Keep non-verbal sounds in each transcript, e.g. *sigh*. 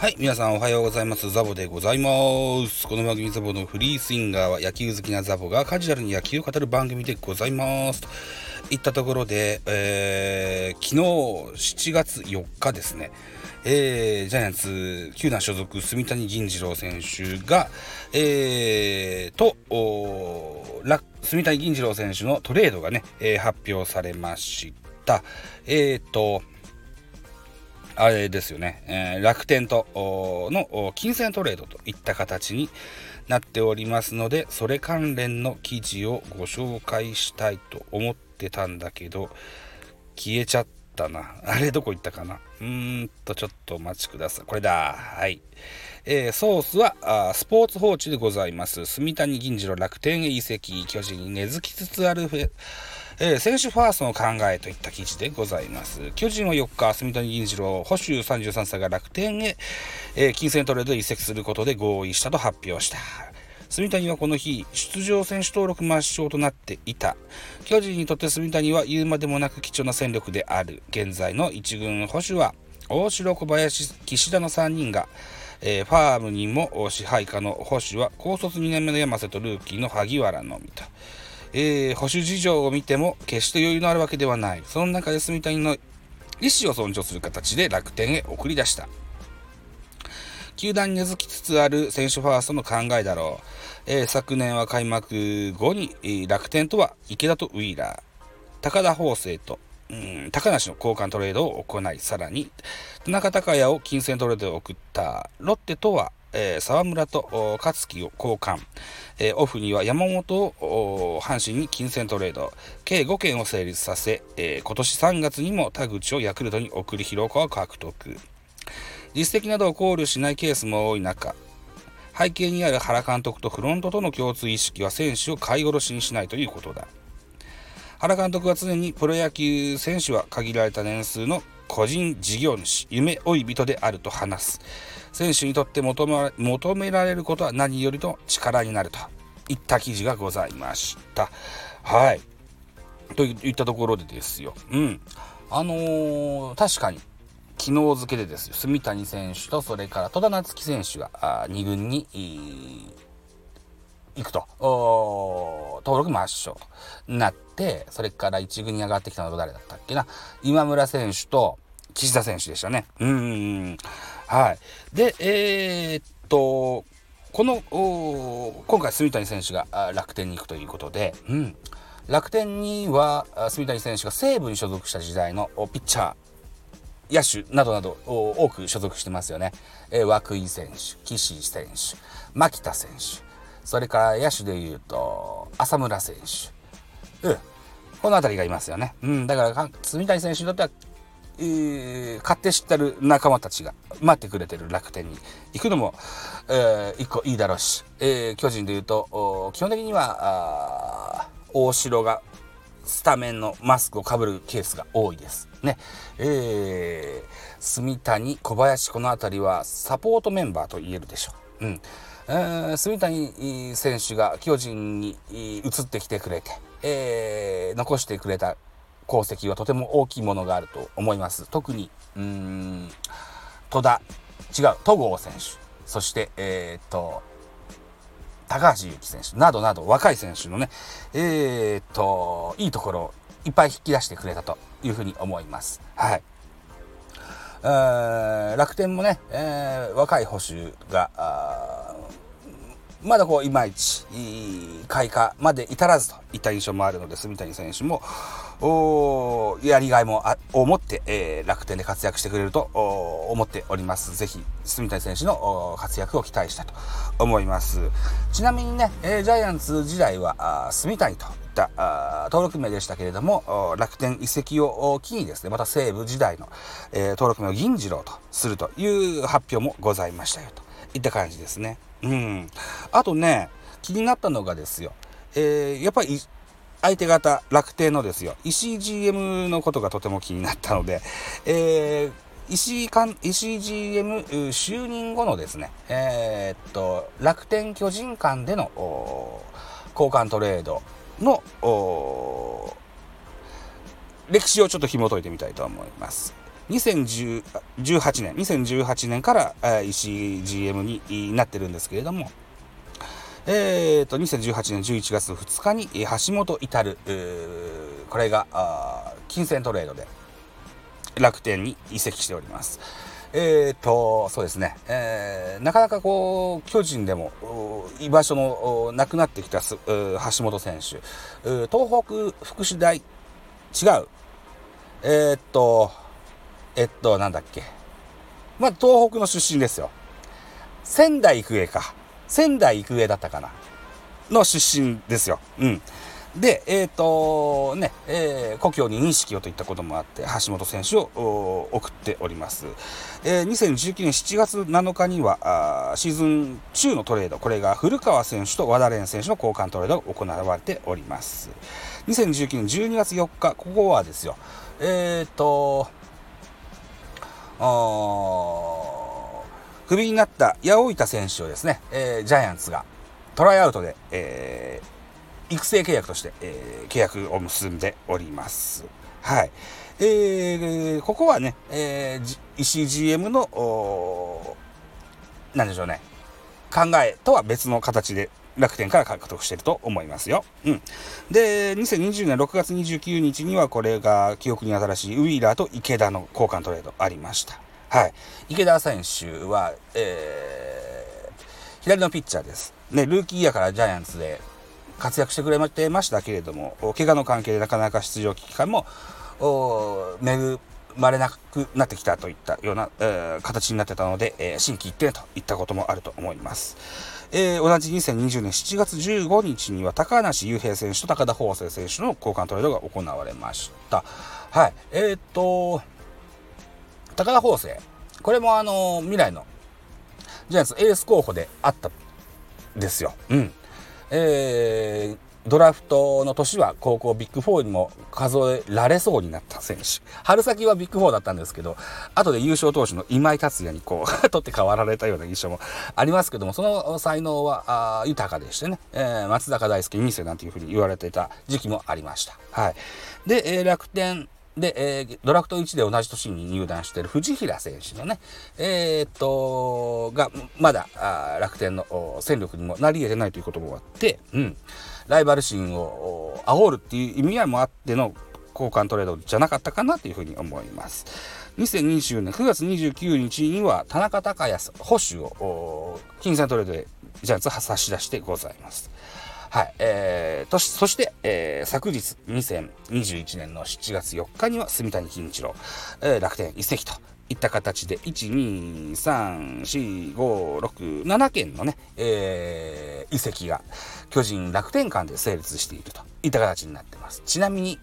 はい、皆さんおはようございます。ザボでございます。この番組ザボのフリースインガーは野球好きなザボがカジュアルに野球を語る番組でございます。といったところで、えー、昨日7月4日ですね、えー、ジャイアンツ球団所属住谷銀次郎選手が、えー、と、住谷銀次郎選手のトレードがね、えー、発表されました。えっ、と、あれですよね、えー、楽天との金銭トレードといった形になっておりますので、それ関連の記事をご紹介したいと思ってたんだけど、消えちゃったな。あれどこ行ったかなうーんと、ちょっとお待ちください。これだ。はい。えー、ソースはあスポーツ報知でございます。住谷銀次郎楽天へ移籍、巨人に根付きつつあるえー、選手ファーストの考えといった記事でございます。巨人は4日、住谷銀次郎、保守33歳が楽天へ、えー、金銭トレード移籍することで合意したと発表した。住谷はこの日、出場選手登録抹消となっていた。巨人にとって住谷は言うまでもなく貴重な戦力である。現在の一軍保守は、大城小林、岸田の3人が、えー、ファームにも支配下の保守は高卒2年目の山瀬とルーキーの萩原のみと。えー、保守事情を見ても決して余裕のあるわけではない。その中で住谷の意思を尊重する形で楽天へ送り出した。球団に根付きつつある選手ファーストの考えだろう。えー、昨年は開幕後に、えー、楽天とは池田とウィーラー、高田法生と、うん、高梨の交換トレードを行い、さらに田中孝也を金銭トレードで送ったロッテとは、えー、沢村と勝木を交換、えー、オフには山本を阪神に金銭トレード。計5件を成立させ、えー、今年3月にも田口をヤクルトに送り広岡を獲得。実績などを考慮しないケースも多い中背景にある原監督とフロントとの共通意識は選手を買い殺しにしないということだ原監督は常にプロ野球選手は限られた年数の個人事業主夢追い人であると話す選手にとって求められることは何よりの力になるといった記事がございました。はい。といったところでですよ。うん。あのー、確かに、昨日付でですよ、住谷選手と、それから戸田夏樹選手が2軍に、行くと、登録抹消となって、それから1軍に上がってきたのは誰だったっけな、今村選手と岸田選手でしたね。うん。はい。で、えー、っと、この、今回、住谷選手が楽天に行くということで、うん、楽天には住谷選手が西武に所属した時代のピッチャー、野手などなど多く所属してますよね。えー、涌井選手、岸選手、牧田選手、それから野手でいうと浅村選手、うん、この辺りがいますよね。うん、だから住谷選手にとってはえー、買って知ってる仲間たちが待ってくれてる楽天に行くのも、えー、一個いいだろうし、えー、巨人でいうと基本的には大城がスタメンのマスクをかぶるケースが多いです。ね。えー、住谷、小林、この辺りはサポートメンバーと言えるでしょう。うん。えー、住谷選手が巨人に移ってきてくれて、えー、残してくれた功績はとても大きいものがあると思います。特に、うん、戸田、違う、戸郷選手、そして、えー、っと、高橋祐希選手などなど若い選手のね、えー、っと、いいところをいっぱい引き出してくれたというふうに思います。はい。えー、楽天もね、えー、若い捕手が、まだこういまいち開花まで至らずといった印象もあるので住谷選手もやりがいもを持って、えー、楽天で活躍してくれると思っております。ぜひ住谷選手の活躍を期待したいと思います。ちなみにね、えー、ジャイアンツ時代は住谷といった登録名でしたけれども楽天移籍を機にですねまた西武時代の、えー、登録名を銀次郎とするという発表もございましたよといった感じですね。うん。あとね、気になったのがですよ、えー、やっぱり相手方、楽天のですよ、石井 GM のことがとても気になったので、えー、石井かん石井 GM 就任後のですね、えー、っと、楽天巨人間での交換トレードの歴史をちょっと紐解いてみたいと思います。2018年、2018年から石井 GM になってるんですけれども、えーと、2018年11月2日に橋本至る、これが金銭トレードで楽天に移籍しております。えーと、そうですね、えー、なかなかこう、巨人でも居場所のなくなってきた橋本選手、東北福祉大、違う、えー、っと、えっと、なんだっけ、まあ、東北の出身ですよ。仙台育英か。仙台育英だったかな。の出身ですよ。うん。で、えっ、ー、とね、えー、故郷に認識をといったこともあって、橋本選手を送っております。えー、2019年7月7日には、シーズン中のトレード、これが古川選手と和田蓮選手の交換トレードが行われております。2019年12月4日、ここはですよ、えっ、ー、と、クビになった八百板選手をですね、えー、ジャイアンツがトライアウトで、えー、育成契約として、えー、契約を結んでおります。はい。えー、ここはね、えー、石井 GM の、なんでしょうね、考えとは別の形で楽天から獲得していると思いますよ。うん。で、2020年6月29日にはこれが記憶に新しいウィーラーと池田の交換トレードありました。はい。池田選手は、えー、左のピッチャーです。ね、ルーキーイヤーからジャイアンツで活躍してくれてましたけれども、怪我の関係でなかなか出場機会も恵まれなくなってきたといったような、えー、形になってたので、えー、新規一転といったこともあると思います。えー、同じ2020年7月15日には高梨雄平選手と高田法生選手の交換トレードが行われました。はい。えー、っと、高田法生。これもあの、未来のジャイアンツエース候補であったんですよ。うん。えー、ドラフトの年は高校ビッグ4にも数えられそうになった選手。春先はビッグ4だったんですけど、後で優勝投手の今井達也にこう *laughs* 取って代わられたような印象もありますけども、その才能は豊かでしてね、えー、松坂大輔2世なんていうふうに言われていた時期もありました。はい。で、えー、楽天、で、えー、ドラフト1で同じ年に入団している藤平選手のね、えー、っと、が、まだ楽天の戦力にもなり得てないということもあって、うん、ライバル心を煽るっていう意味合いもあっての交換トレードじゃなかったかなというふうに思います。2020年9月29日には田中隆康保守を金銭トレードでジャイアンツ差し出してございます。はい。えー、とそして、えー、昨日、2021年の7月4日には、住谷金一郎、えー、楽天移籍といった形で、1、2、3、4、5、6、7件のね、えー、移籍が、巨人楽天間で成立しているといった形になってます。ちなみに、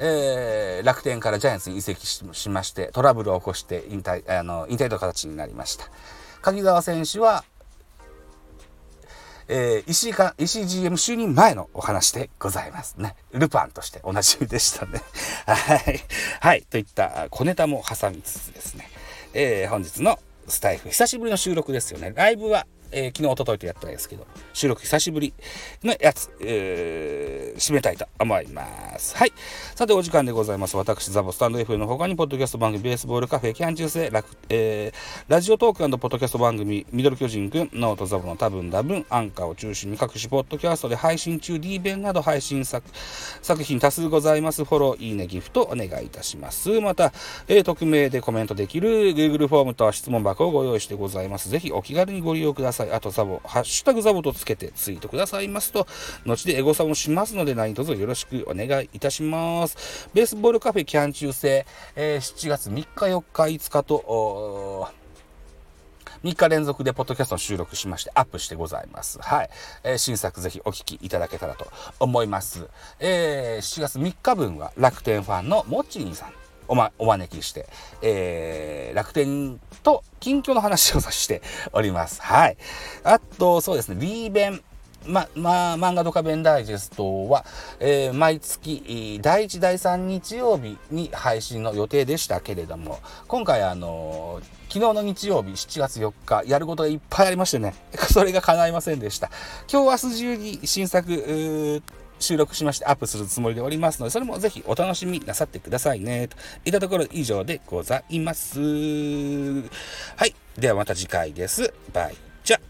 えー、楽天からジャイアンツに移籍しまして、トラブルを起こして引退、あの、引退という形になりました。柿澤選手は、えー、石井か、石井 GM 就任前のお話でございますね。ルパンとしておなじみでしたね。はい。はい。といった小ネタも挟みつつですね、えー、本日のスタイフ、久しぶりの収録ですよね。ライブはえー、昨日、おとといとやったんですけど、収録久しぶりのやつ、えー、締めたいと思います。はい。さて、お時間でございます。私、ザボスタンド F の他に、ポッドキャスト番組、ベースボールカフェ、キャン中世、楽、えー、ラジオトークポッドキャスト番組、ミドル巨人くん、ノートザボの多分多分、アンカーを中心に各種ポッドキャストで配信中、D 弁など配信作作品多数ございます。フォロー、いいね、ギフトお願いいたします。また、えー、匿名でコメントできる Google フォームと質問箱をご用意してございます。ぜひお気軽にご利用ください。あとザボ、ハッシュタグザボとつけてツイートくださいますと、後でエゴサもしますので何卒よろしくお願いいたします。ベースボールカフェキャン中制、えー、7月3日、4日、5日と、3日連続でポッドキャストの収録しましてアップしてございます。はい。えー、新作ぜひお聞きいただけたらと思います。えー、7月3日分は楽天ファンのモッチーニさんおま、お招きして、えー、楽天と近況の話をさせております。はい。あと、そうですね、リーベン。ま、まあ、漫画ドカベンダイジェストは、えー、毎月、第1、第3日曜日に配信の予定でしたけれども、今回あのー、昨日の日曜日7月4日、やることがいっぱいありましてね、*laughs* それが叶いませんでした。今日明日中に新作、収録しましてアップするつもりでおりますので、それもぜひお楽しみなさってくださいね。といったところ以上でございます。はい。ではまた次回です。バイ。じゃ。